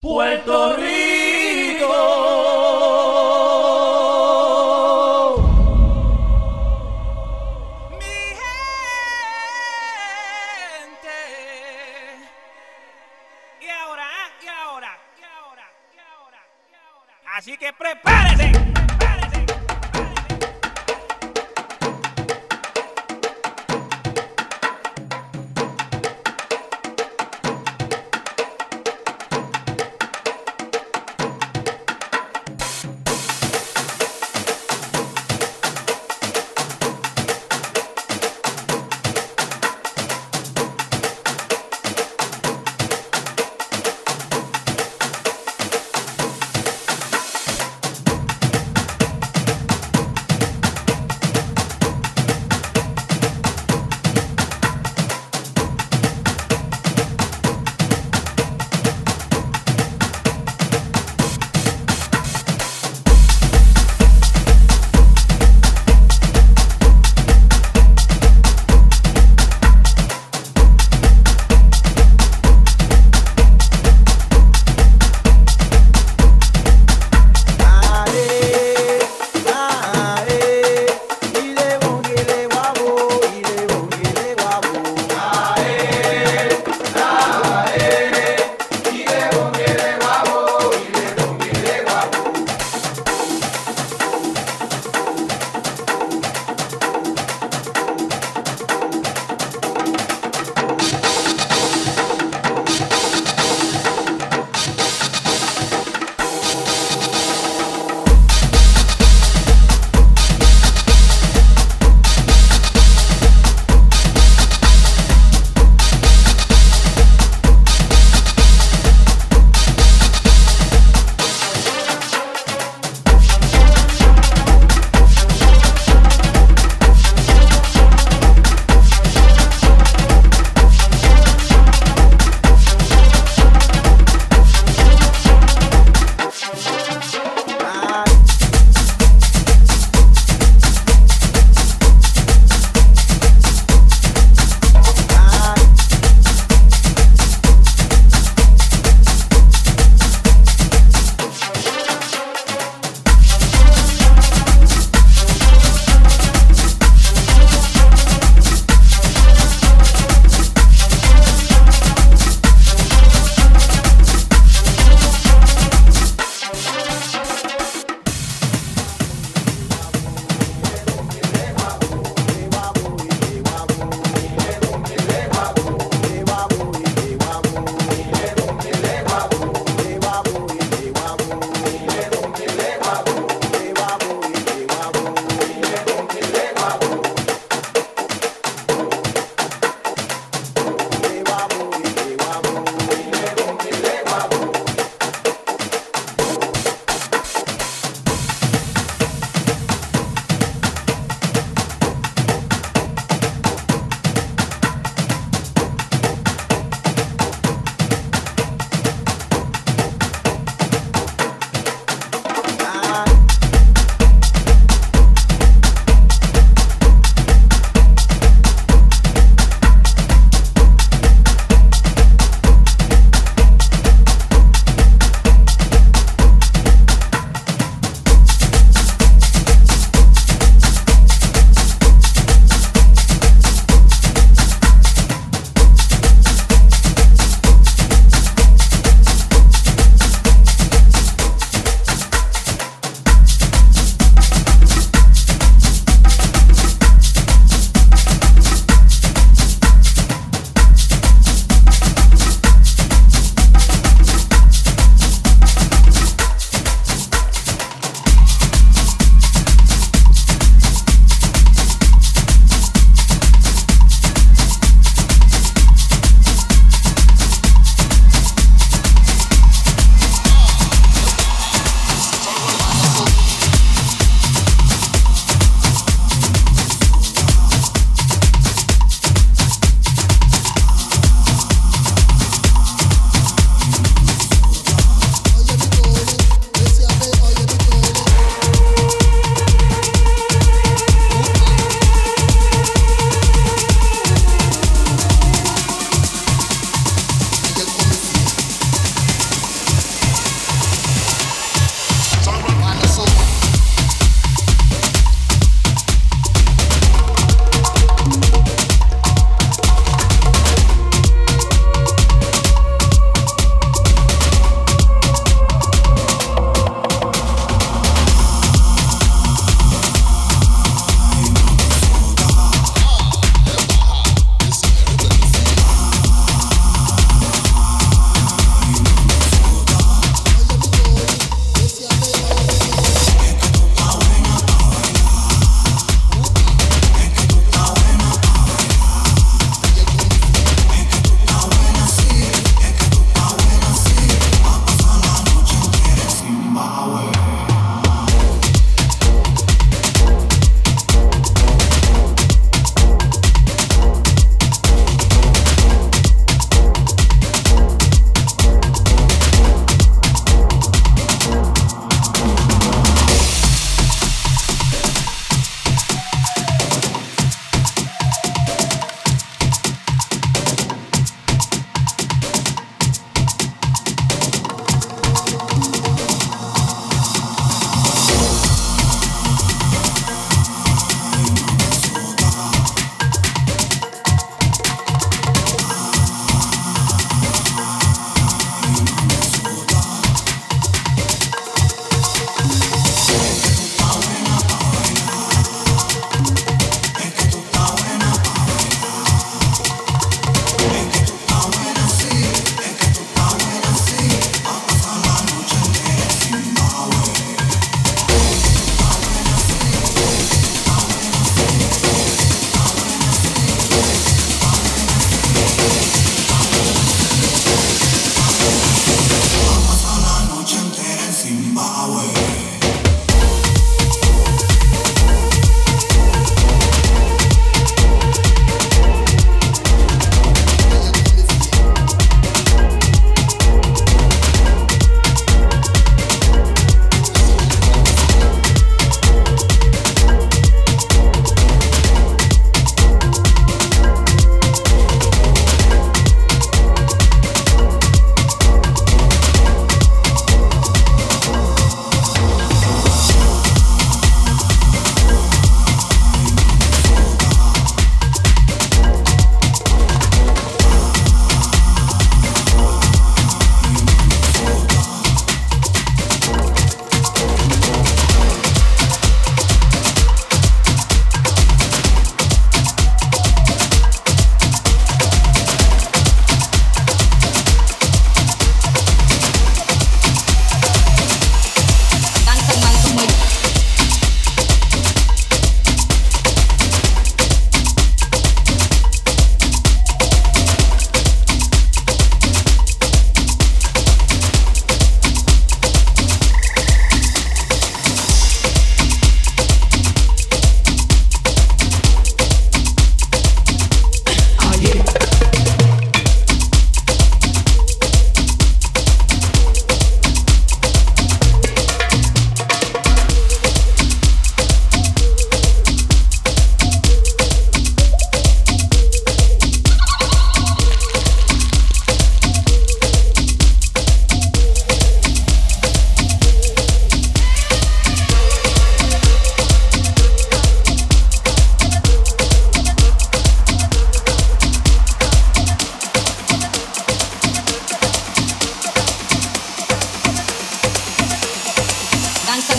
Puerto Rico. Mi gente. Y ahora, y ahora, y ahora, y ahora, y ahora. Así que prepárese.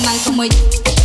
mal como yo.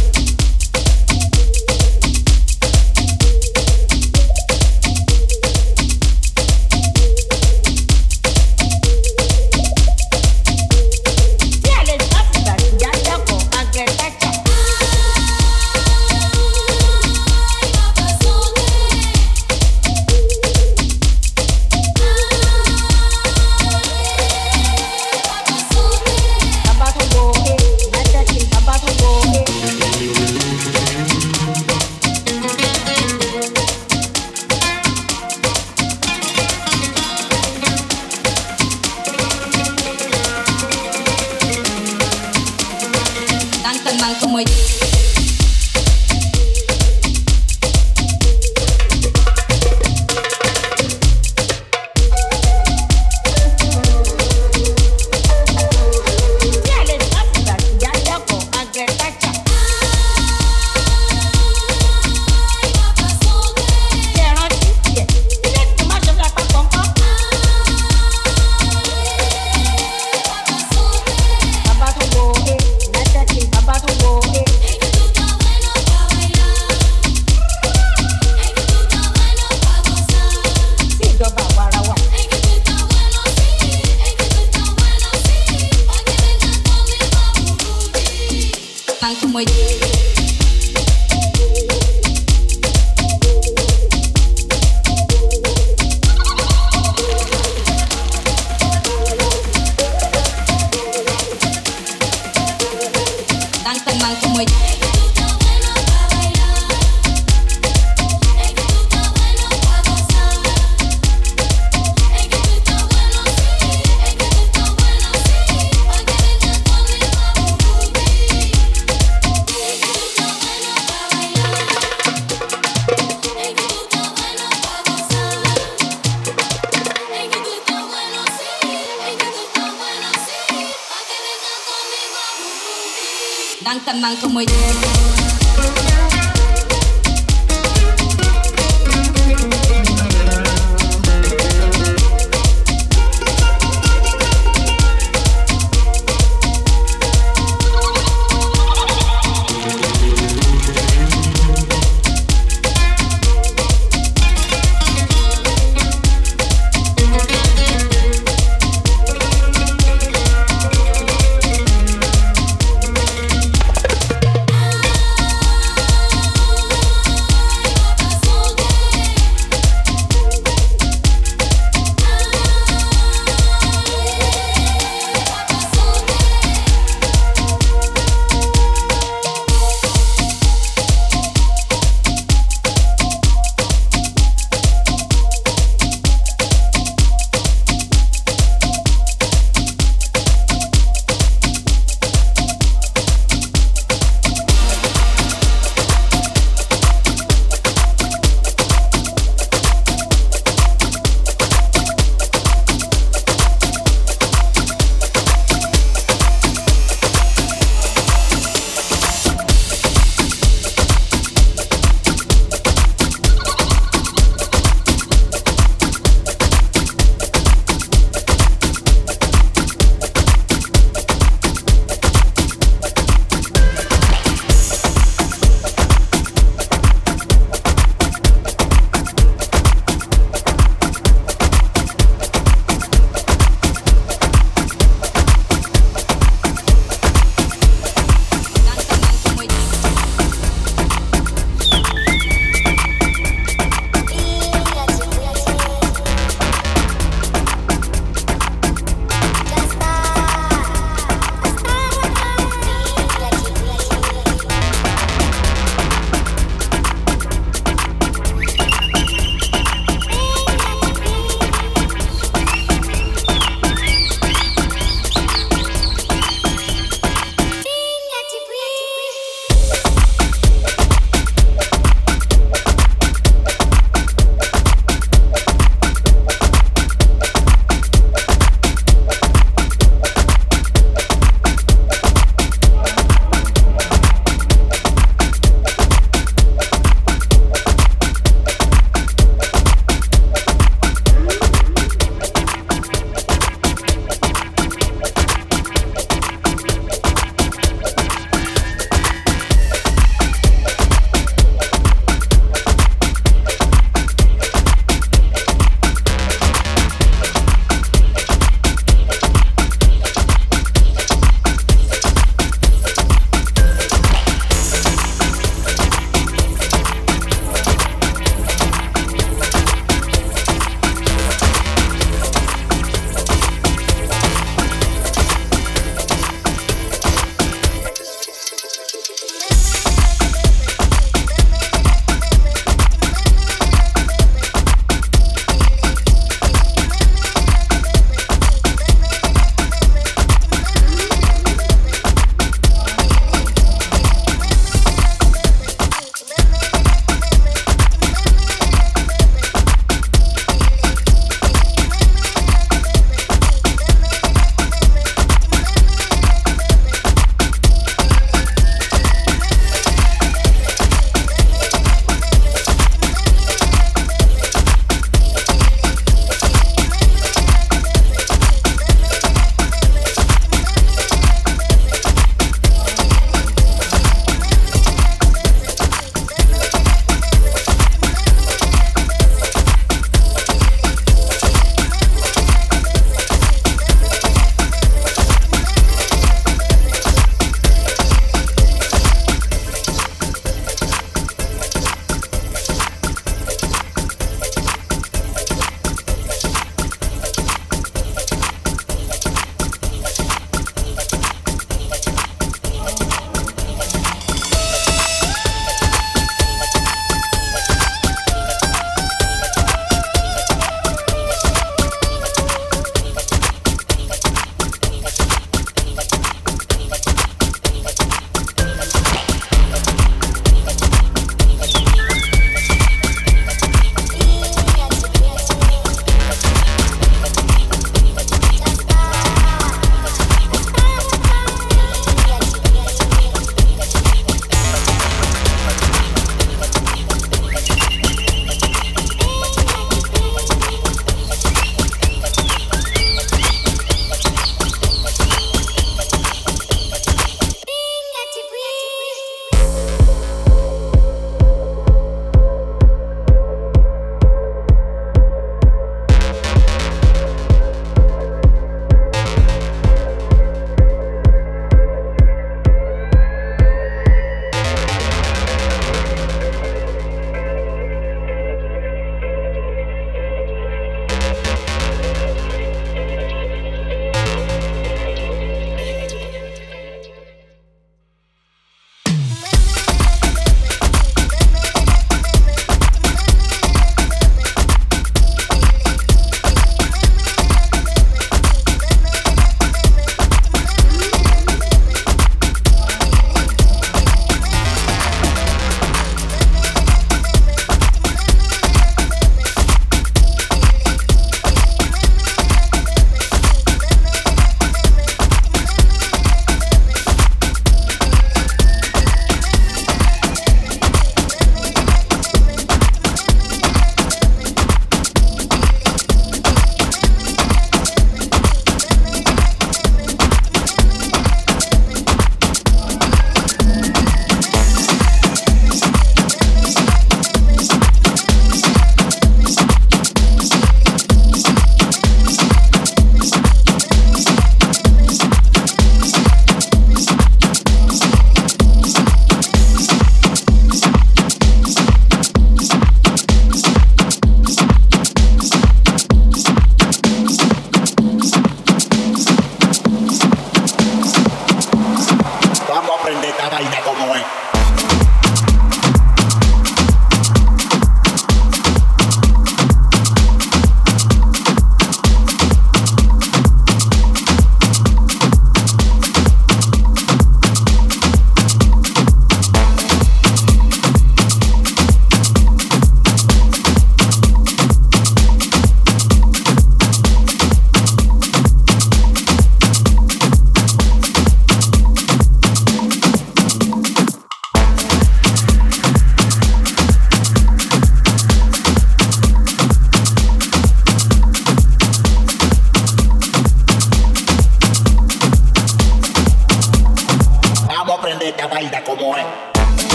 Nangka you moy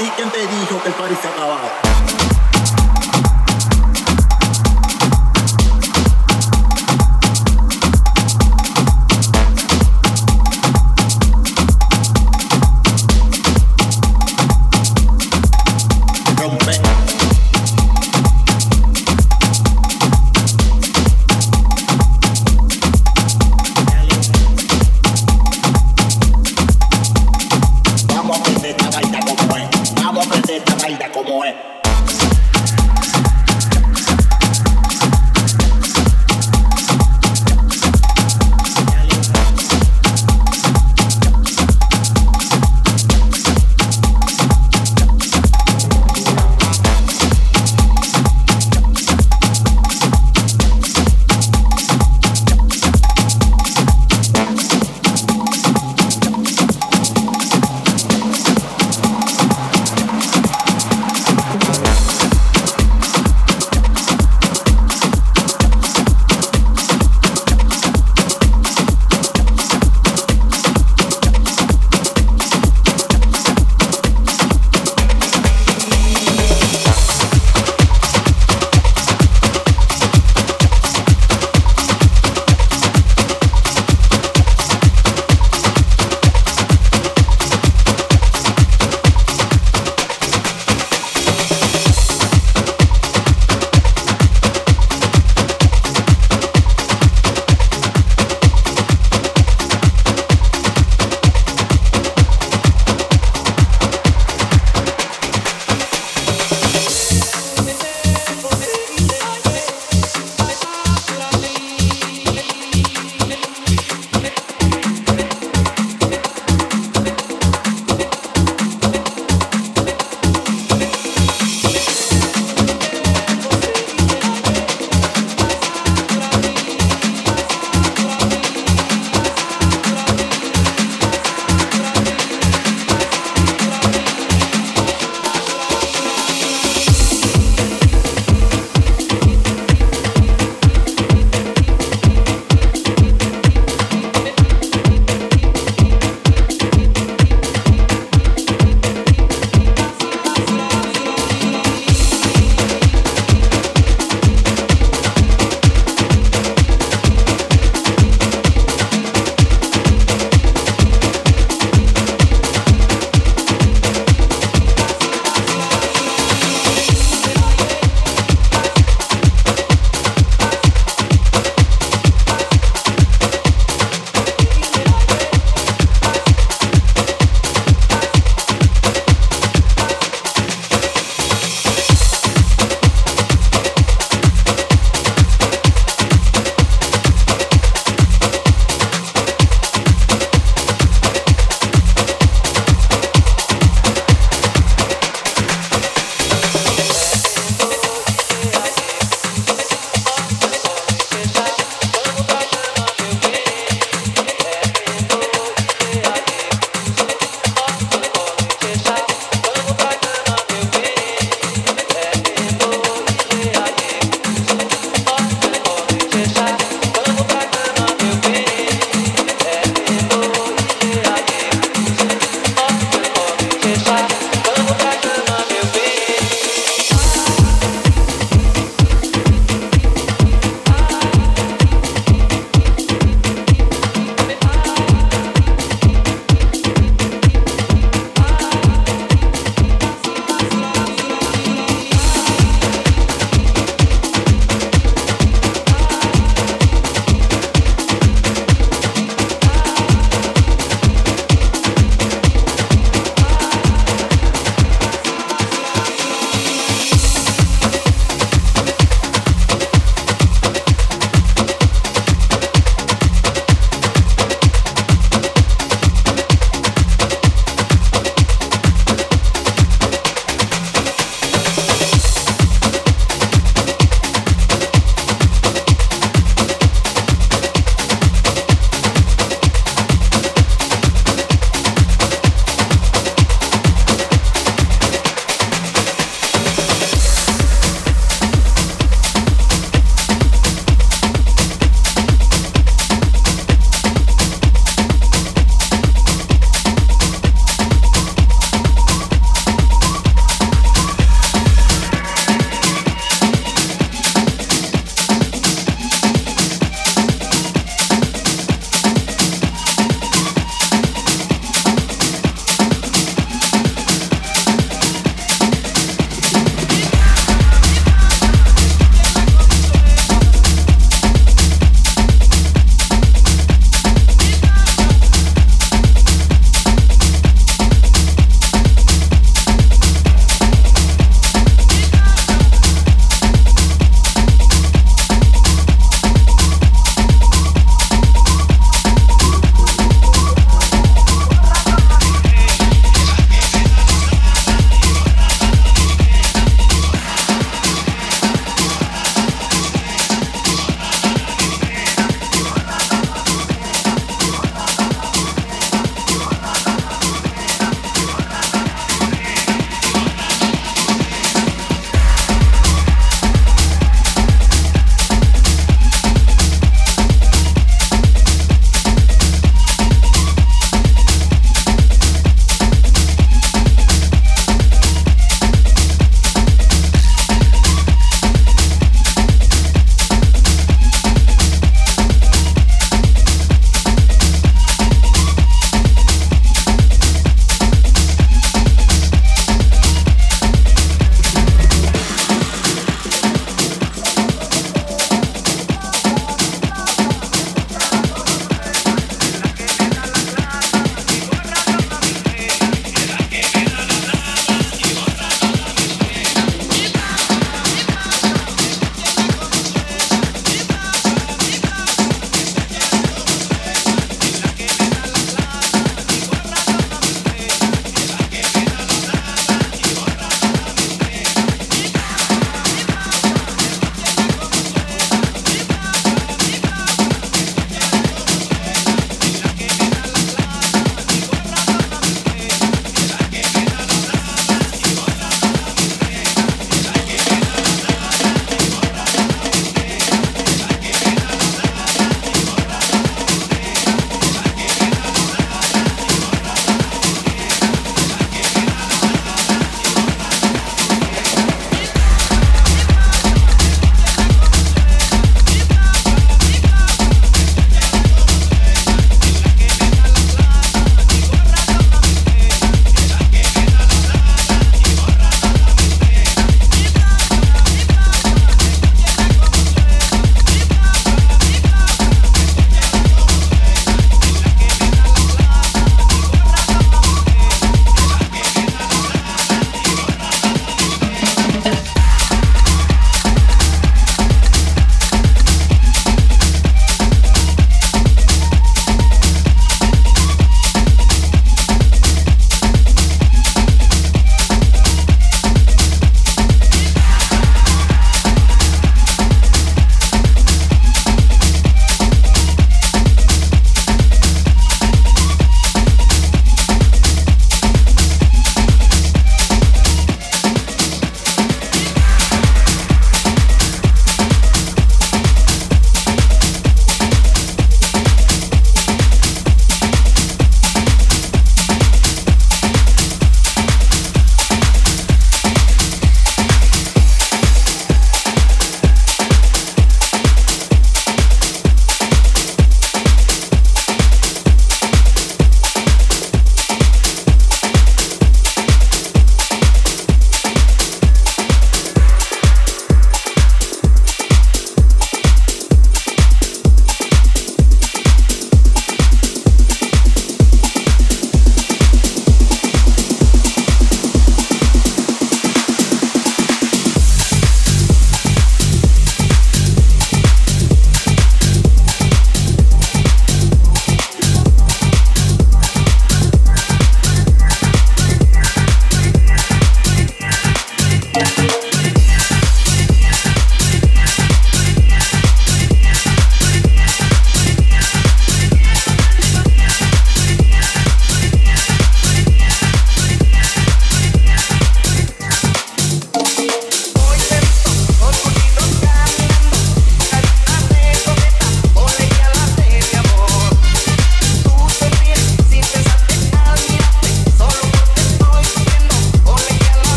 Y quién te dijo que el party se acababa?